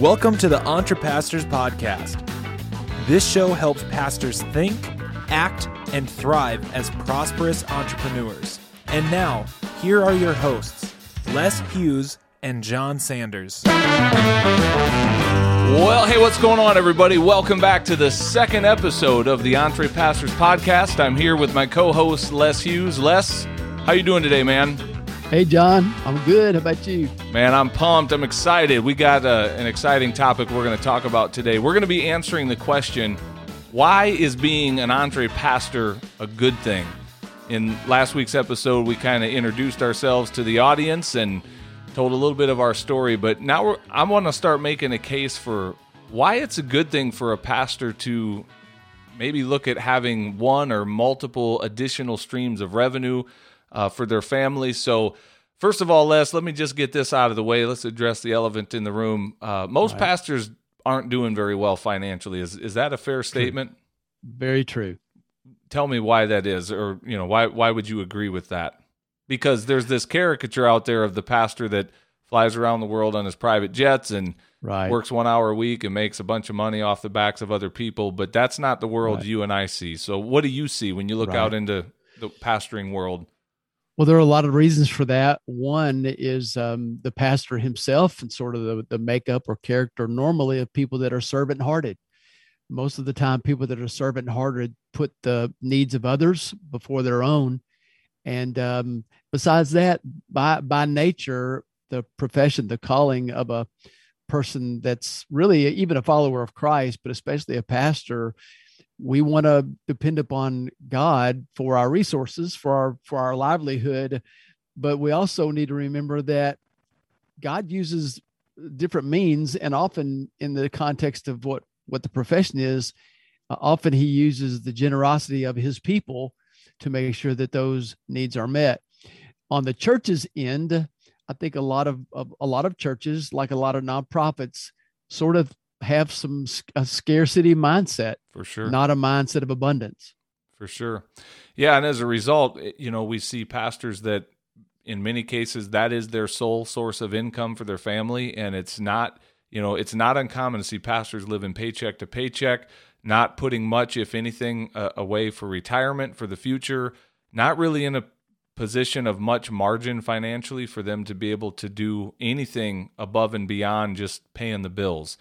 Welcome to the Entrepastors Podcast. This show helps pastors think, act, and thrive as prosperous entrepreneurs. And now, here are your hosts, Les Hughes and John Sanders. Well, hey, what's going on, everybody? Welcome back to the second episode of the Entrepastors Podcast. I'm here with my co-host Les Hughes. Les, how you doing today, man? Hey, John. I'm good. How about you? Man, I'm pumped. I'm excited. We got uh, an exciting topic we're going to talk about today. We're going to be answering the question why is being an entre pastor a good thing? In last week's episode, we kind of introduced ourselves to the audience and told a little bit of our story, but now I want to start making a case for why it's a good thing for a pastor to maybe look at having one or multiple additional streams of revenue uh, for their families. So, first of all, Les, let me just get this out of the way. Let's address the elephant in the room. Uh, most right. pastors aren't doing very well financially. Is is that a fair statement? Very true. Tell me why that is, or you know, why why would you agree with that? Because there's this caricature out there of the pastor that flies around the world on his private jets and right. works one hour a week and makes a bunch of money off the backs of other people. But that's not the world right. you and I see. So, what do you see when you look right. out into the pastoring world? Well, there are a lot of reasons for that. One is um, the pastor himself and sort of the, the makeup or character normally of people that are servant hearted. Most of the time, people that are servant hearted put the needs of others before their own. And um, besides that, by, by nature, the profession, the calling of a person that's really even a follower of Christ, but especially a pastor, we want to depend upon God for our resources, for our for our livelihood, but we also need to remember that God uses different means, and often in the context of what what the profession is, uh, often He uses the generosity of His people to make sure that those needs are met. On the church's end, I think a lot of, of a lot of churches, like a lot of nonprofits, sort of have some a scarcity mindset for sure. not a mindset of abundance. For sure. Yeah and as a result eh, you know we see pastors that in many cases that is their sole source of income for their family and it's not you know it's not uncommon to see pastors living paycheck to paycheck not putting much if anything uh, away for retirement for the future not really in a position of much margin financially for them to be able to do anything above and beyond just paying the bills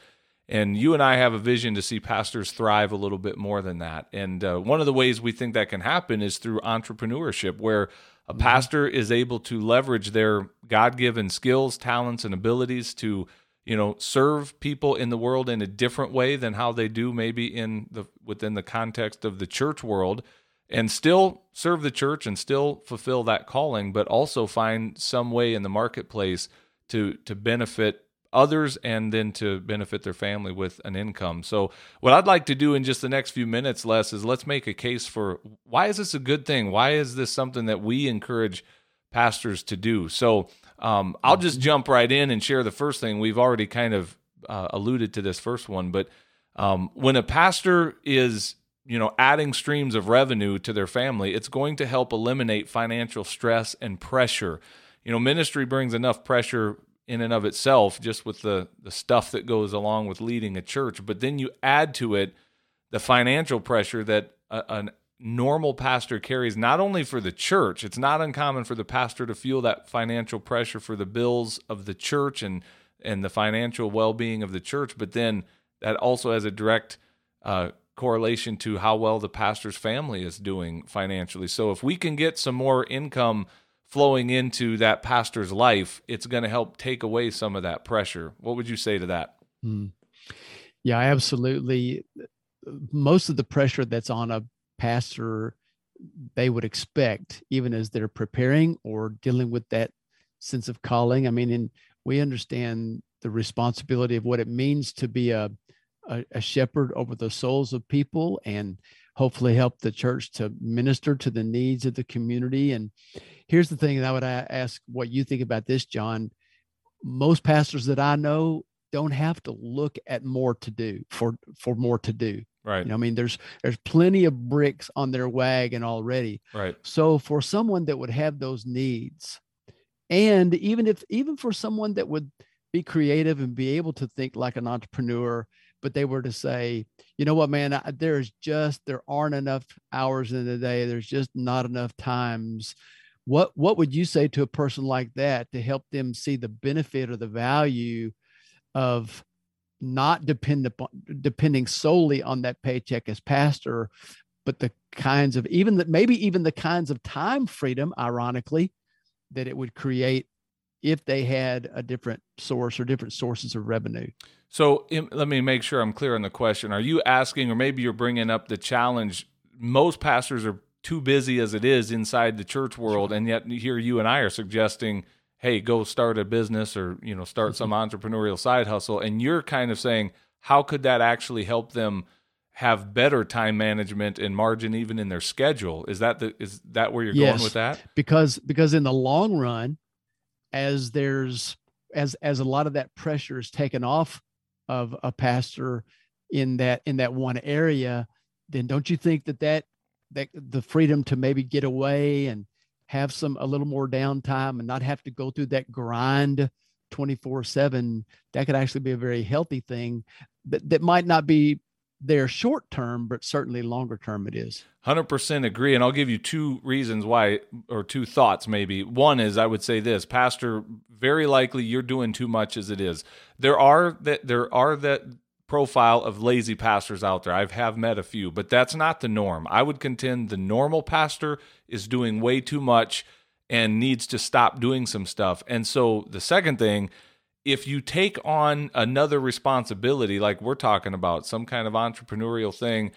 and you and I have a vision to see pastors thrive a little bit more than that. And uh, one of the ways we think that can happen is through entrepreneurship, where a mm-hmm. pastor is able to leverage their God-given skills, talents, and abilities to, you know, serve people in the world in a different way than how they do maybe in the within the context of the church world, and still serve the church and still fulfill that calling, but also find some way in the marketplace to to benefit others and then to benefit their family with an income. So, what I'd like to do in just the next few minutes, Les, is let's make a case for why is this a good thing? Why is this something that we encourage pastors to do? So, um, I'll just mm-hmm. jump right in and share the first thing. We've already kind of uh, alluded to this first one, but um, when a pastor is you know adding streams of revenue to their family it's going to help eliminate financial stress and pressure you know ministry brings enough pressure in and of itself, just with the, the stuff that goes along with leading a church. But then you add to it the financial pressure that a, a normal pastor carries, not only for the church, it's not uncommon for the pastor to feel that financial pressure for the bills of the church and, and the financial well being of the church, but then that also has a direct uh, correlation to how well the pastor's family is doing financially. So if we can get some more income flowing into that pastor's life, it's going to help take away some of that pressure. What would you say to that? Hmm. Yeah, absolutely. Most of the pressure that's on a pastor, they would expect, even as they're preparing or dealing with that sense of calling. I mean, and we understand the responsibility of what it means to be a, a, a shepherd over the souls of people and hopefully help the church to minister to the needs of the community. And here's the thing that I would ask what you think about this, John. Most pastors that I know don't have to look at more to do for for more to do. Right. You know, I mean, there's there's plenty of bricks on their wagon already. Right. So for someone that would have those needs, and even if even for someone that would be creative and be able to think like an entrepreneur but they were to say you know what man I, there's just there aren't enough hours in the day there's just not enough times. What what would you say to a person like that to help them see the benefit or the value of not depend upon depending solely on that paycheck as pastor but the kinds of even that maybe even the kinds of time freedom ironically that it would create if they had a different source or different sources of revenue. So let me make sure I'm clear on the question. Are you asking, or maybe you're bringing up the challenge? Most pastors are too busy as it is inside the church world, and yet here you and I are suggesting, "Hey, go start a business or you know start some entrepreneurial side hustle." And you're kind of saying, "How could that actually help them?" have better time management and margin even in their schedule. Is that the is that where you're yes, going with that? Because because in the long run, as there's as as a lot of that pressure is taken off of a pastor in that in that one area, then don't you think that that that the freedom to maybe get away and have some a little more downtime and not have to go through that grind 24 7 that could actually be a very healthy thing that, that might not be there short term, but certainly longer term it is. 100% agree. And I'll give you two reasons why, or two thoughts maybe. One is I would say this, Pastor, very likely you're doing too much as it is. There are that, there are that profile of lazy pastors out there. I have met a few, but that's not the norm. I would contend the normal pastor is doing way too much and needs to stop doing some stuff. And so the second thing, if you take on another responsibility, like we're talking about, some kind of entrepreneurial thing,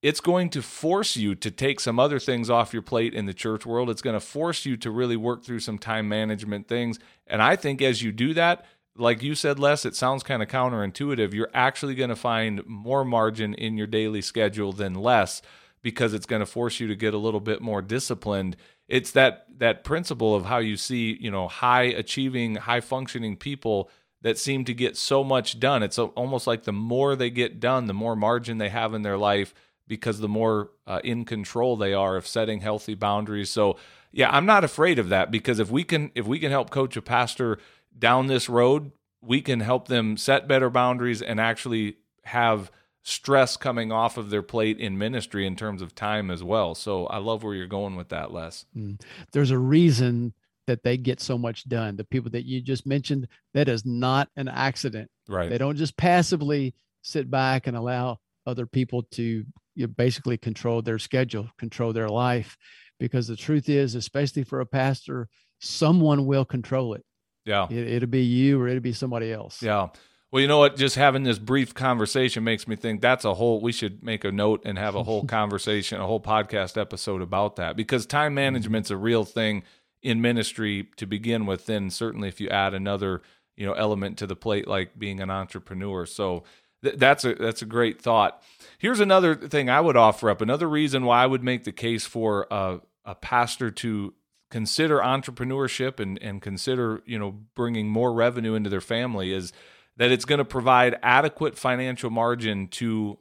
it's going to force you to take some other things off your plate in the church world. It's going to force you to really work through some time management things. And I think as you do that, like you said, Les, it sounds kind of counterintuitive. You're actually going to find more margin in your daily schedule than less because it's going to force you to get a little bit more disciplined it's that that principle of how you see you know high achieving high functioning people that seem to get so much done. It's almost like the more they get done the more margin they have in their life because the more uh, in control they are of setting healthy boundaries. So yeah i'm not afraid of that because if we can if we can help coach a pastor down this road we can help them set better boundaries and actually have stress coming off of their plate in ministry in terms of time as well. So I love where you're going with that, Les. Mm. There's a reason that they get so much done. The people that you just mentioned, that is not an accident. Right. They don't just passively sit back and allow other people to you know, basically control their schedule, control their life. Because the truth is, especially for a pastor, someone will control it. Yeah. It, it'll be you or it'll be somebody else. Yeah. Well, you know what? Just having this brief conversation makes me think that's a whole. We should make a note and have a whole conversation, a whole podcast episode about that because time mm-hmm. management's a real thing in ministry to begin with. Then certainly, if you add another, you know, element to the plate like being an entrepreneur, so th- that's a that's a great thought. Here's another thing I would offer up. Another reason why I would make the case for a, a pastor to consider entrepreneurship and and consider you know bringing more revenue into their family is that it's going to provide adequate financial margin to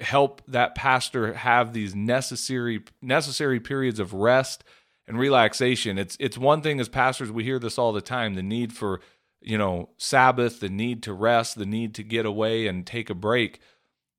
help that pastor have these necessary necessary periods of rest and relaxation. It's it's one thing as pastors we hear this all the time, the need for, you know, Sabbath, the need to rest, the need to get away and take a break.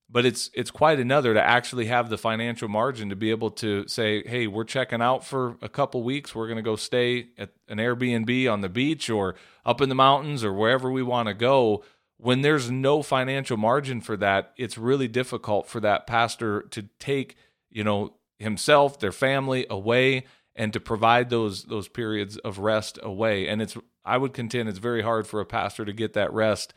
But it's it's quite another to actually have the financial margin to be able to say, "Hey, we're checking out for a couple weeks. We're going to go stay at an Airbnb on the beach or up in the mountains or wherever we want to go." When there's no financial margin for that, it's really difficult for that pastor to take, you know, himself, their family away and to provide those those periods of rest away. And it's I would contend it's very hard for a pastor to get that rest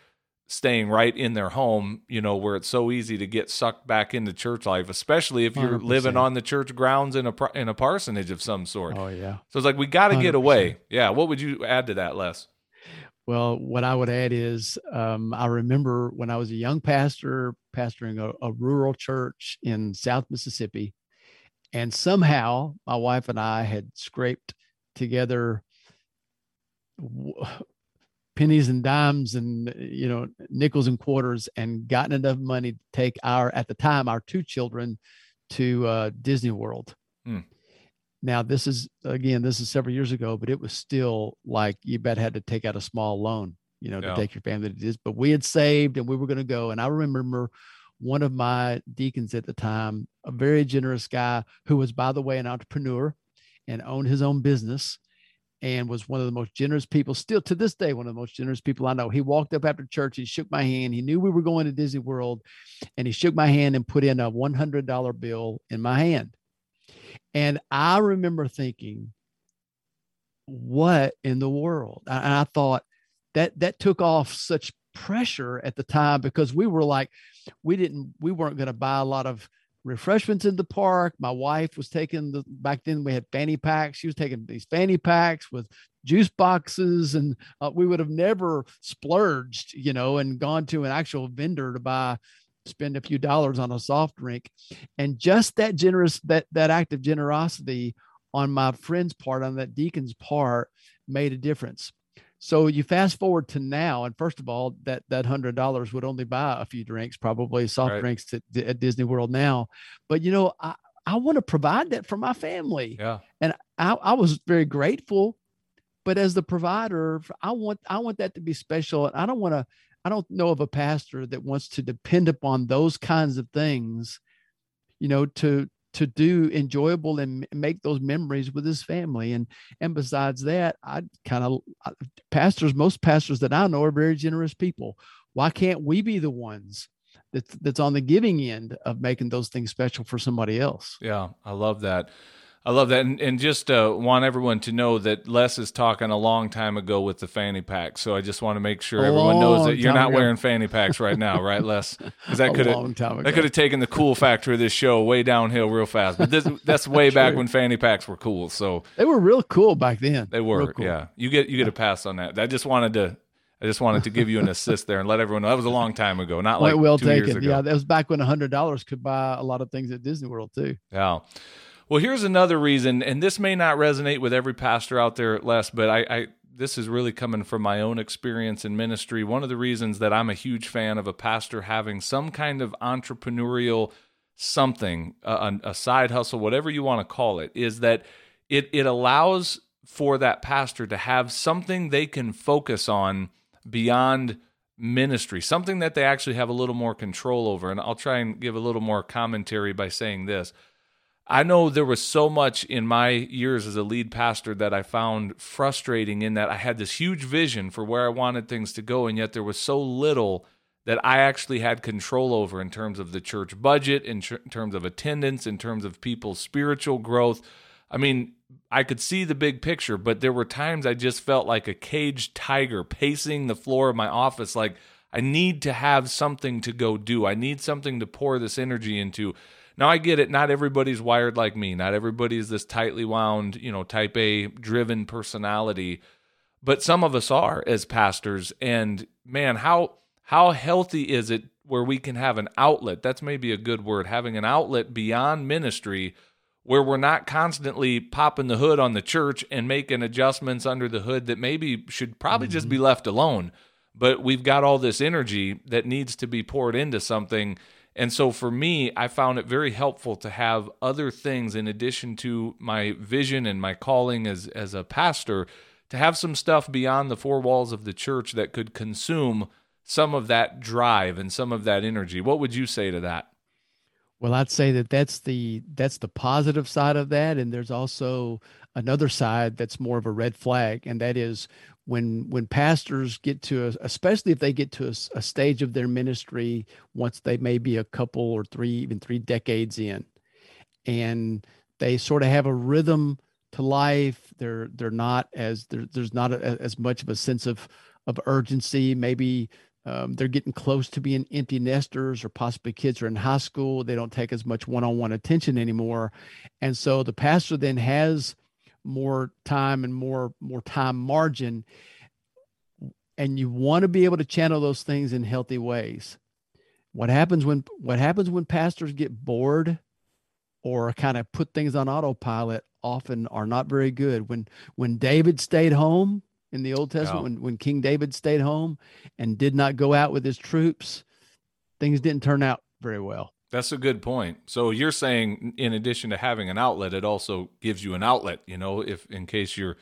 staying right in their home, you know, where it's so easy to get sucked back into church life, especially if you're 100%. living on the church grounds in a in a parsonage of some sort. Oh yeah. So it's like we got to get away. Yeah, what would you add to that, Les? Well, what I would add is um, I remember when I was a young pastor, pastoring a, a, rural church in South Mississippi. And somehow my wife and I had scraped together pennies and dimes and you know nickels and quarters and gotten enough money to take our at the time our two children to uh, Disney World. Hmm. Now, this is again, this is several years ago, but it was still like you bet had to take out a small loan you know, to take your family to this. But we had saved and we were going to go. And I remember one of my deacons at the time, a very generous guy who was, by the way, an entrepreneur and owned his own business and was one of the most generous people, still to this day, one of the most generous people I know. He walked up after church, he shook my hand. He knew we were going to Disney World, and he shook my hand and put in a $100 bill in my hand. And I remember thinking, what in the world? And I thought that that took off such pressure at the time because we were like, we didn't, we weren't going to buy a lot of refreshments in the park. My wife was taking the back then we had fanny packs. She was taking these fanny packs with juice boxes, and uh, we would have never splurged, you know, and gone to an actual vendor to buy spend a few dollars on a soft drink and just that generous that that act of generosity on my friend's part on that deacon's part made a difference so you fast forward to now and first of all that that hundred dollars would only buy a few drinks probably soft Right. drinks at, at disney world now but you know i i want to provide that for my family Yeah. and I, I was very grateful but as the provider i want i want that to be special and i don't want to i don't know of a pastor that wants to depend upon those kinds of things you know to to do enjoyable and make those memories with his family. And and besides that i kind of pastors most pastors that i know are very generous people. Why can't we be the ones that's that's on the giving end of making those things special for somebody else? Yeah, I love that. I love that, and, and just uh, want everyone to know that Les is talking a long time ago with the fanny pack. So I just want to make sure A everyone knows that you're not ago. wearing fanny packs right now, right, Les? Because that could have long time ago that could have taken the cool factor of this show way downhill real fast. But this that's way back when fanny packs were cool. So they were real cool back then they were, cool. yeah. You get you get a pass on that. I just wanted to. I just wanted to give you an assist there and let everyone know that was a long time ago, not like well years taken. Yeah, that was back when a hundred dollars could buy a lot of things at Disney World too. Yeah. Well, here's another reason, and this may not resonate with every pastor out there, Les, but I, I this is really coming from my own experience in ministry. One of the reasons that I'm a huge fan of a pastor having some kind of entrepreneurial something, a, a side hustle, whatever you want to call it, is that it it allows for that pastor to have something they can focus on beyond ministry, something that they actually have a little more control over. And I'll try and give a little more commentary by saying this. I know there was so much in my years as a lead pastor that I found frustrating in that I had this huge vision for where I wanted things to go, and yet there was so little that I actually had control over in terms of the church budget, in tr- terms of attendance, in terms of people's spiritual growth. I mean, I could see the big picture, but there were times I just felt like a caged tiger pacing the floor of my office. Like, I need to have something to go do. I need something to pour this energy into. Now, I get it. Not everybody's wired like me. Not everybody is this tightly wound, you know, type A driven personality. But some of us are as pastors. And man, how how healthy is it where we can have an outlet? That's maybe a good word. Having an outlet beyond ministry where we're not constantly popping the hood on the church and making adjustments under the hood that maybe should probably just be mm-hmm. left alone. But we've got all this energy that needs to be poured into something. And so for me, I found it very helpful to have other things in addition to my vision and my calling as as a pastor to have some stuff beyond the four walls of the church that could consume some of that drive and some of that energy. What would you say to that? Well, I'd say that that's the that's the positive side of that, and there's also another side that's more of a red flag, and that is when when pastors get to a, especially if they get to a, a stage of their ministry once they may be a couple or three even three decades in, and they sort of have a rhythm to life. They're they're not as there, there's not a, as much of a sense of of urgency. Maybe um, they're getting close to being empty nesters, or possibly kids are in high school. They don't take as much one-on-one attention anymore, and so the pastor then has more time and more more time margin. And you want to be able to channel those things in healthy ways. What happens when what happens when pastors get bored or kind of put things on autopilot often are not very good. When when David stayed home in the Old Testament, Yeah. when, when King David stayed home and did not go out with his troops, things didn't turn out very well. That's a good point. So you're saying, in addition to having an outlet, it also gives you an outlet. You know, if in case you're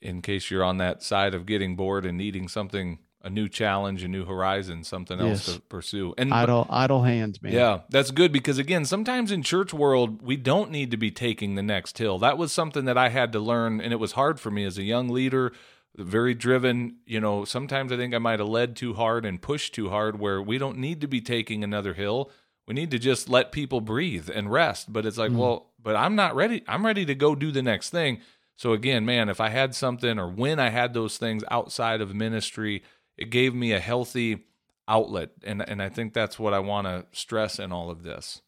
in case you're on that side of getting bored and needing something a new challenge, a new horizon, something else Yes. to pursue. And idle idle hands, man. yeah, that's good because again, sometimes in church world, we don't need to be taking the next hill. That was something that I had to learn and it was hard for me as a young leader, very driven, you know, sometimes I think I might have led too hard and pushed too hard where we don't need to be taking another hill. We need to just let people breathe and rest. But it's like, Mhm. well, but I'm not ready. I'm ready to go do the next thing. So again, man, if I had something or when I had those things outside of ministry, it gave me a healthy outlet. And and I think that's what I want to stress in all of this.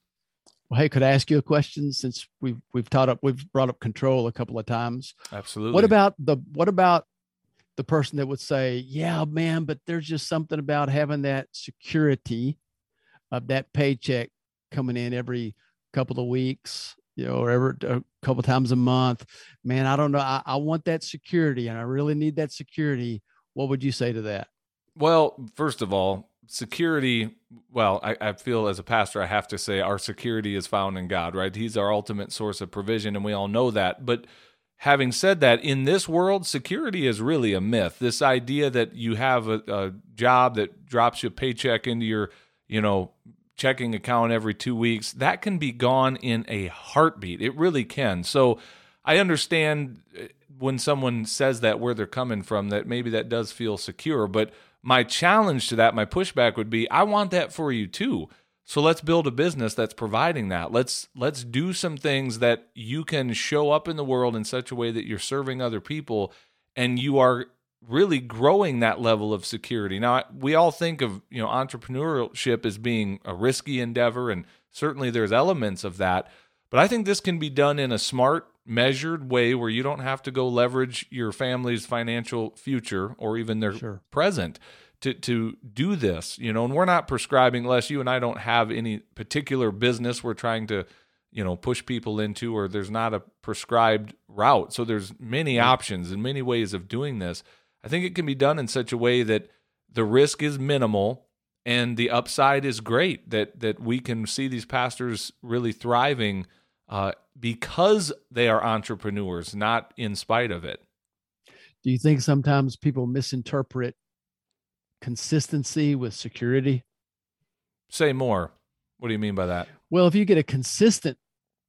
Well, hey, could I ask you a question since we've we've taught up we've brought up control a couple of times. Absolutely. What about the what about the person that would say, "Yeah, man, but there's just something about having that security of that paycheck coming in every couple of weeks, you know, or every a couple times a month. Man, I don't know. I, I want that security, and I really need that security." What would you say to that? Well, first of all, security. Well, I, I feel as a pastor, I have to say our security is found in God, right? He's our ultimate source of provision, and we all know that. But having said that, in this world, security is really a myth. This idea that you have a, a job that drops you a paycheck into your, you know, checking account every two weeks, that can be gone in a heartbeat. It really can. So I understand uh, when someone says that where they're coming from, that maybe that does feel secure. But my challenge to that, my pushback would be, I want that for you too. So let's build a business that's providing that. Let's let's do some things that you can show up in the world in such a way that you're serving other people and you are really growing that level of security. Now, we all think of, you know, entrepreneurship as being a risky endeavor and certainly there's elements of that, but I think this can be done in a smart, measured way where you don't have to go leverage your family's financial future or even their Sure. present to to do this you know and we're not prescribing unless you and I don't have any particular business we're trying to you know push people into or there's not a prescribed route so there's many options and many ways of doing this i think it can be done in such a way that the risk is minimal and the upside is great that that we can see these pastors really thriving uh, because they are entrepreneurs not in spite of it. Do you think sometimes people misinterpret consistency with security? say more. What do you mean by that? Well, if you get a consistent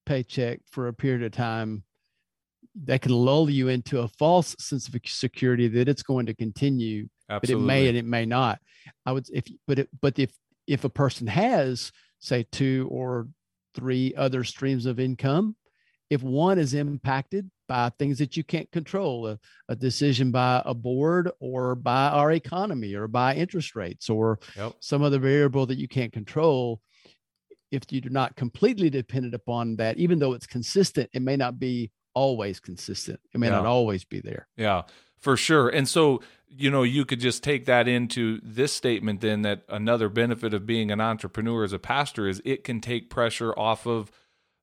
paycheck for a period of time, that can lull you into a false sense of security that it's going to continue, absolutely but it may and it may not. I would if but it, but if if a person has say two or three other streams of income, if one is impacted by things that you can't control, a, a decision by a board or by our economy or by interest rates or Yep. some other variable that you can't control, if you're not completely dependent upon that, even though it's consistent, it may not be always consistent. It may not always be there. Yeah, for sure. And so, you know, you could just take that into this statement then that another benefit of being an entrepreneur as a pastor is it can take pressure off of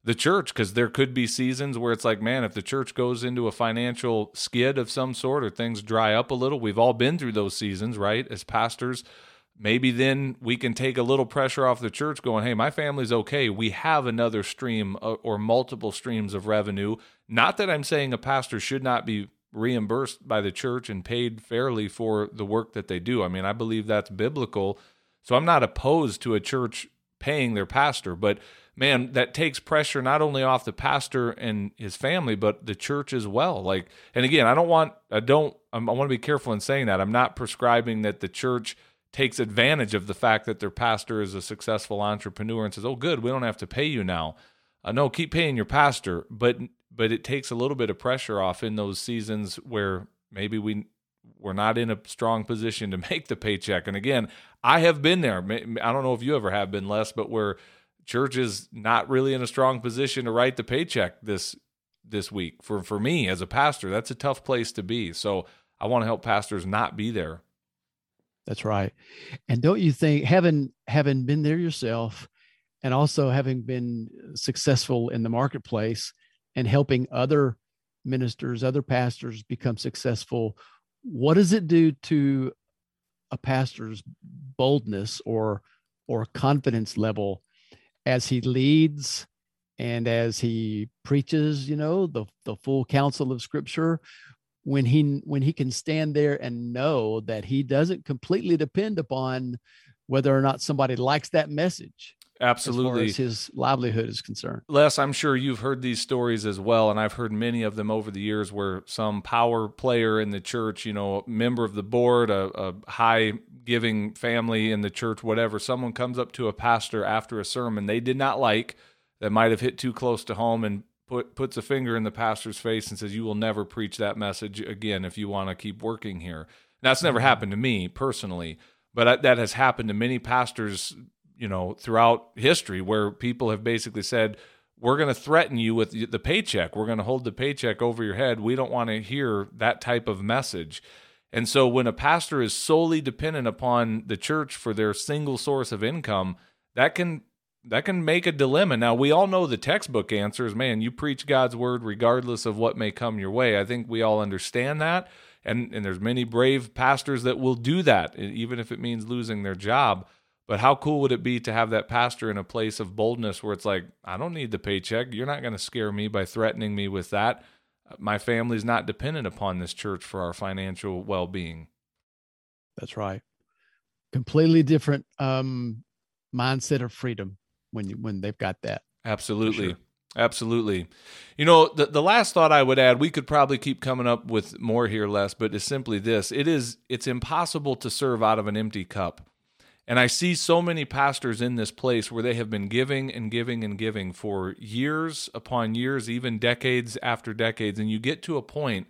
the church because there could be seasons where it's like, man, if the church goes into a financial skid of some sort or things dry up a little, we've all been through those seasons, right? As pastors, maybe then we can take a little pressure off the church going, hey, my family's okay. We have another stream uh, or multiple streams of revenue. Not that I'm saying a pastor should not be reimbursed by the church and paid fairly for the work that they do. I mean, I believe that's biblical. So I'm not opposed to a church paying their pastor, but man, that takes pressure not only off the pastor and his family, but the church as well. Like, and again, I don't want, I don't, I want to be careful in saying that. I'm not prescribing that the church takes advantage of the fact that their pastor is a successful entrepreneur and says, "Oh, good, we don't have to pay you now." Uh, no, keep paying your pastor, but but it takes a little bit of pressure off in those seasons where maybe we we're not in a strong position to make the paycheck. And again, I have been there. I don't know if you ever have been Les, but where church is not really in a strong position to write the paycheck this this week for for me as a pastor. That's a tough place to be. So I want to help pastors not be there. That's right. And don't you think having having been there yourself and also having been successful in the marketplace and helping other ministers, other pastors become successful, what does it do to a pastor's boldness or or confidence level as he leads and as he preaches, you know, the the full counsel of scripture? When he when he can stand there and know that he doesn't completely depend upon whether or not somebody likes that message Absolutely. as far as his livelihood is concerned. Les, I'm sure you've heard these stories as well, and I've heard many of them over the years where some power player in the church, you know, a member of the board, a, a high giving family in the church, whatever, someone comes up to a pastor after a sermon they did not like that might have hit too close to home and put, puts a finger in the pastor's face and says, You will never preach that message again if you want to keep working here. Now, that's never mm-hmm. happened to me personally, but that has happened to many pastors you know, throughout history where people have basically said, we're going to threaten you with the paycheck. We're going to hold the paycheck over your head. We don't want to hear that type of message. And so when a pastor is solely dependent upon the church for their single source of income, that can that can make a dilemma. Now we all know the textbook answer is man, you preach God's word regardless of what may come your way. I think we all understand that. And and there's many brave pastors that will do that even if it means losing their job. But how cool would it be to have that pastor in a place of boldness where it's like, I don't need the paycheck. You're not going to scare me by threatening me with that. My family's not dependent upon this church for our financial well being. That's right. Completely different um, mindset of freedom when you, when they've got that. Absolutely. Sure. Absolutely. You know, the the last thought I would add, we could probably keep coming up with more here, Les, but is simply this. It is it's impossible to serve out of an empty cup. And I see so many pastors in this place where they have been giving and giving and giving for years upon years, even decades after decades. And you get to a point,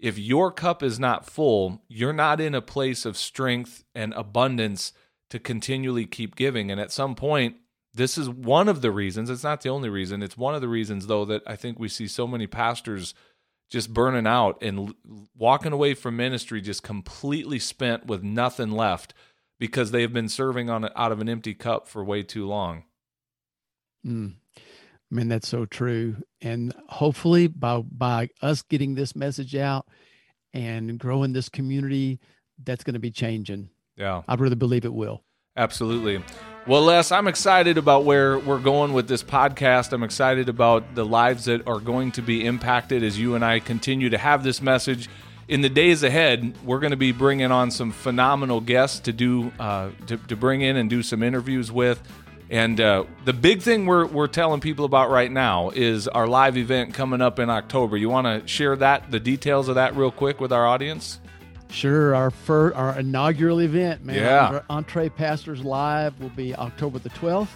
if your cup is not full, you're not in a place of strength and abundance to continually keep giving. And at some point, this is one of the reasons, it's not the only reason, it's one of the reasons, though, that I think we see so many pastors just burning out and walking away from ministry just completely spent with nothing left because they have been serving on out of an empty cup for way too long. Mm. I mean, that's so true. And hopefully, by by us getting this message out and growing this community, that's going to be changing. Yeah, I really believe it will. Absolutely. Well, Les, I'm excited about where we're going with this podcast. I'm excited about the lives that are going to be impacted as you and I continue to have this message in the days ahead, we're going to be bringing on some phenomenal guests to do uh, to, to bring in and do some interviews with. And uh, the big thing we're, we're telling people about right now is our live event coming up in October. You want to share that, the details of that, real quick with our audience? Sure. Our first, our inaugural event, man. Yeah. Our EntrePastors Live will be October the 12th.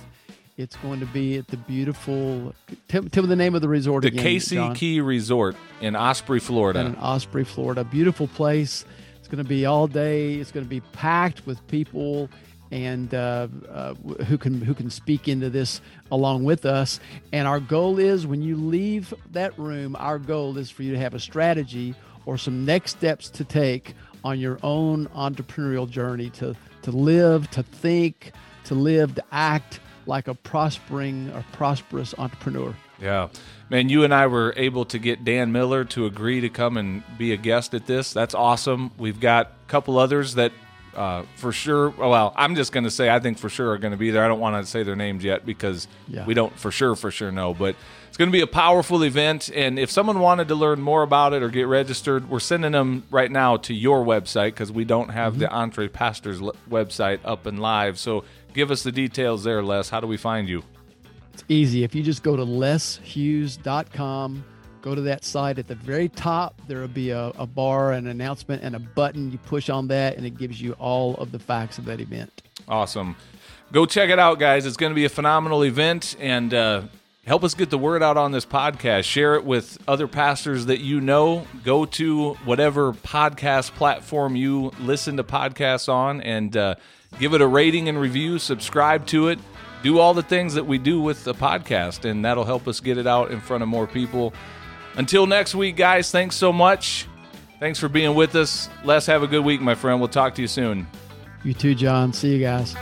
It's going to be at the beautiful. Tell, tell me the name of the resort the again. The Casey John. Key Resort in Osprey, Florida. In Osprey, Florida. Beautiful place. It's going to be all day. It's going to be packed with people and uh, uh, who can who can speak into this along with us. And our goal is when you leave that room, our goal is for you to have a strategy or some next steps to take on your own entrepreneurial journey to to live, to think, to live, to act like a prospering or prosperous entrepreneur. Yeah. Man, you and I were able to get Dan Miller to agree to come and be a guest at this. That's awesome. We've got a couple others that uh, for sure, well, I'm just going to say I think for sure are going to be there. I don't want to say their names yet because yeah. we don't for sure, for sure know. But it's going to be a powerful event. And if someone wanted to learn more about it or get registered, we're sending them right now to your website because we don't have mm-hmm. the EntrePastors website up and live. So Give us the details there, Les. How do we find you? It's easy. If you just go to leshughes.com, go to that site at the very top, there will be a, a bar, an announcement, and a button. You push on that, and it gives you all of the facts of that event. Awesome. Go check it out, guys. It's going to be a phenomenal event, and uh, help us get the word out on this podcast. Share it with other pastors that you know. Go to whatever podcast platform you listen to podcasts on, and uh, give it a rating and review, subscribe to it, do all the things that we do with the podcast, and that'll help us get it out in front of more people. Until next week, guys, thanks so much. Thanks for being with us. Les, have a good week, my friend. We'll talk to you soon. You too, John. See you guys.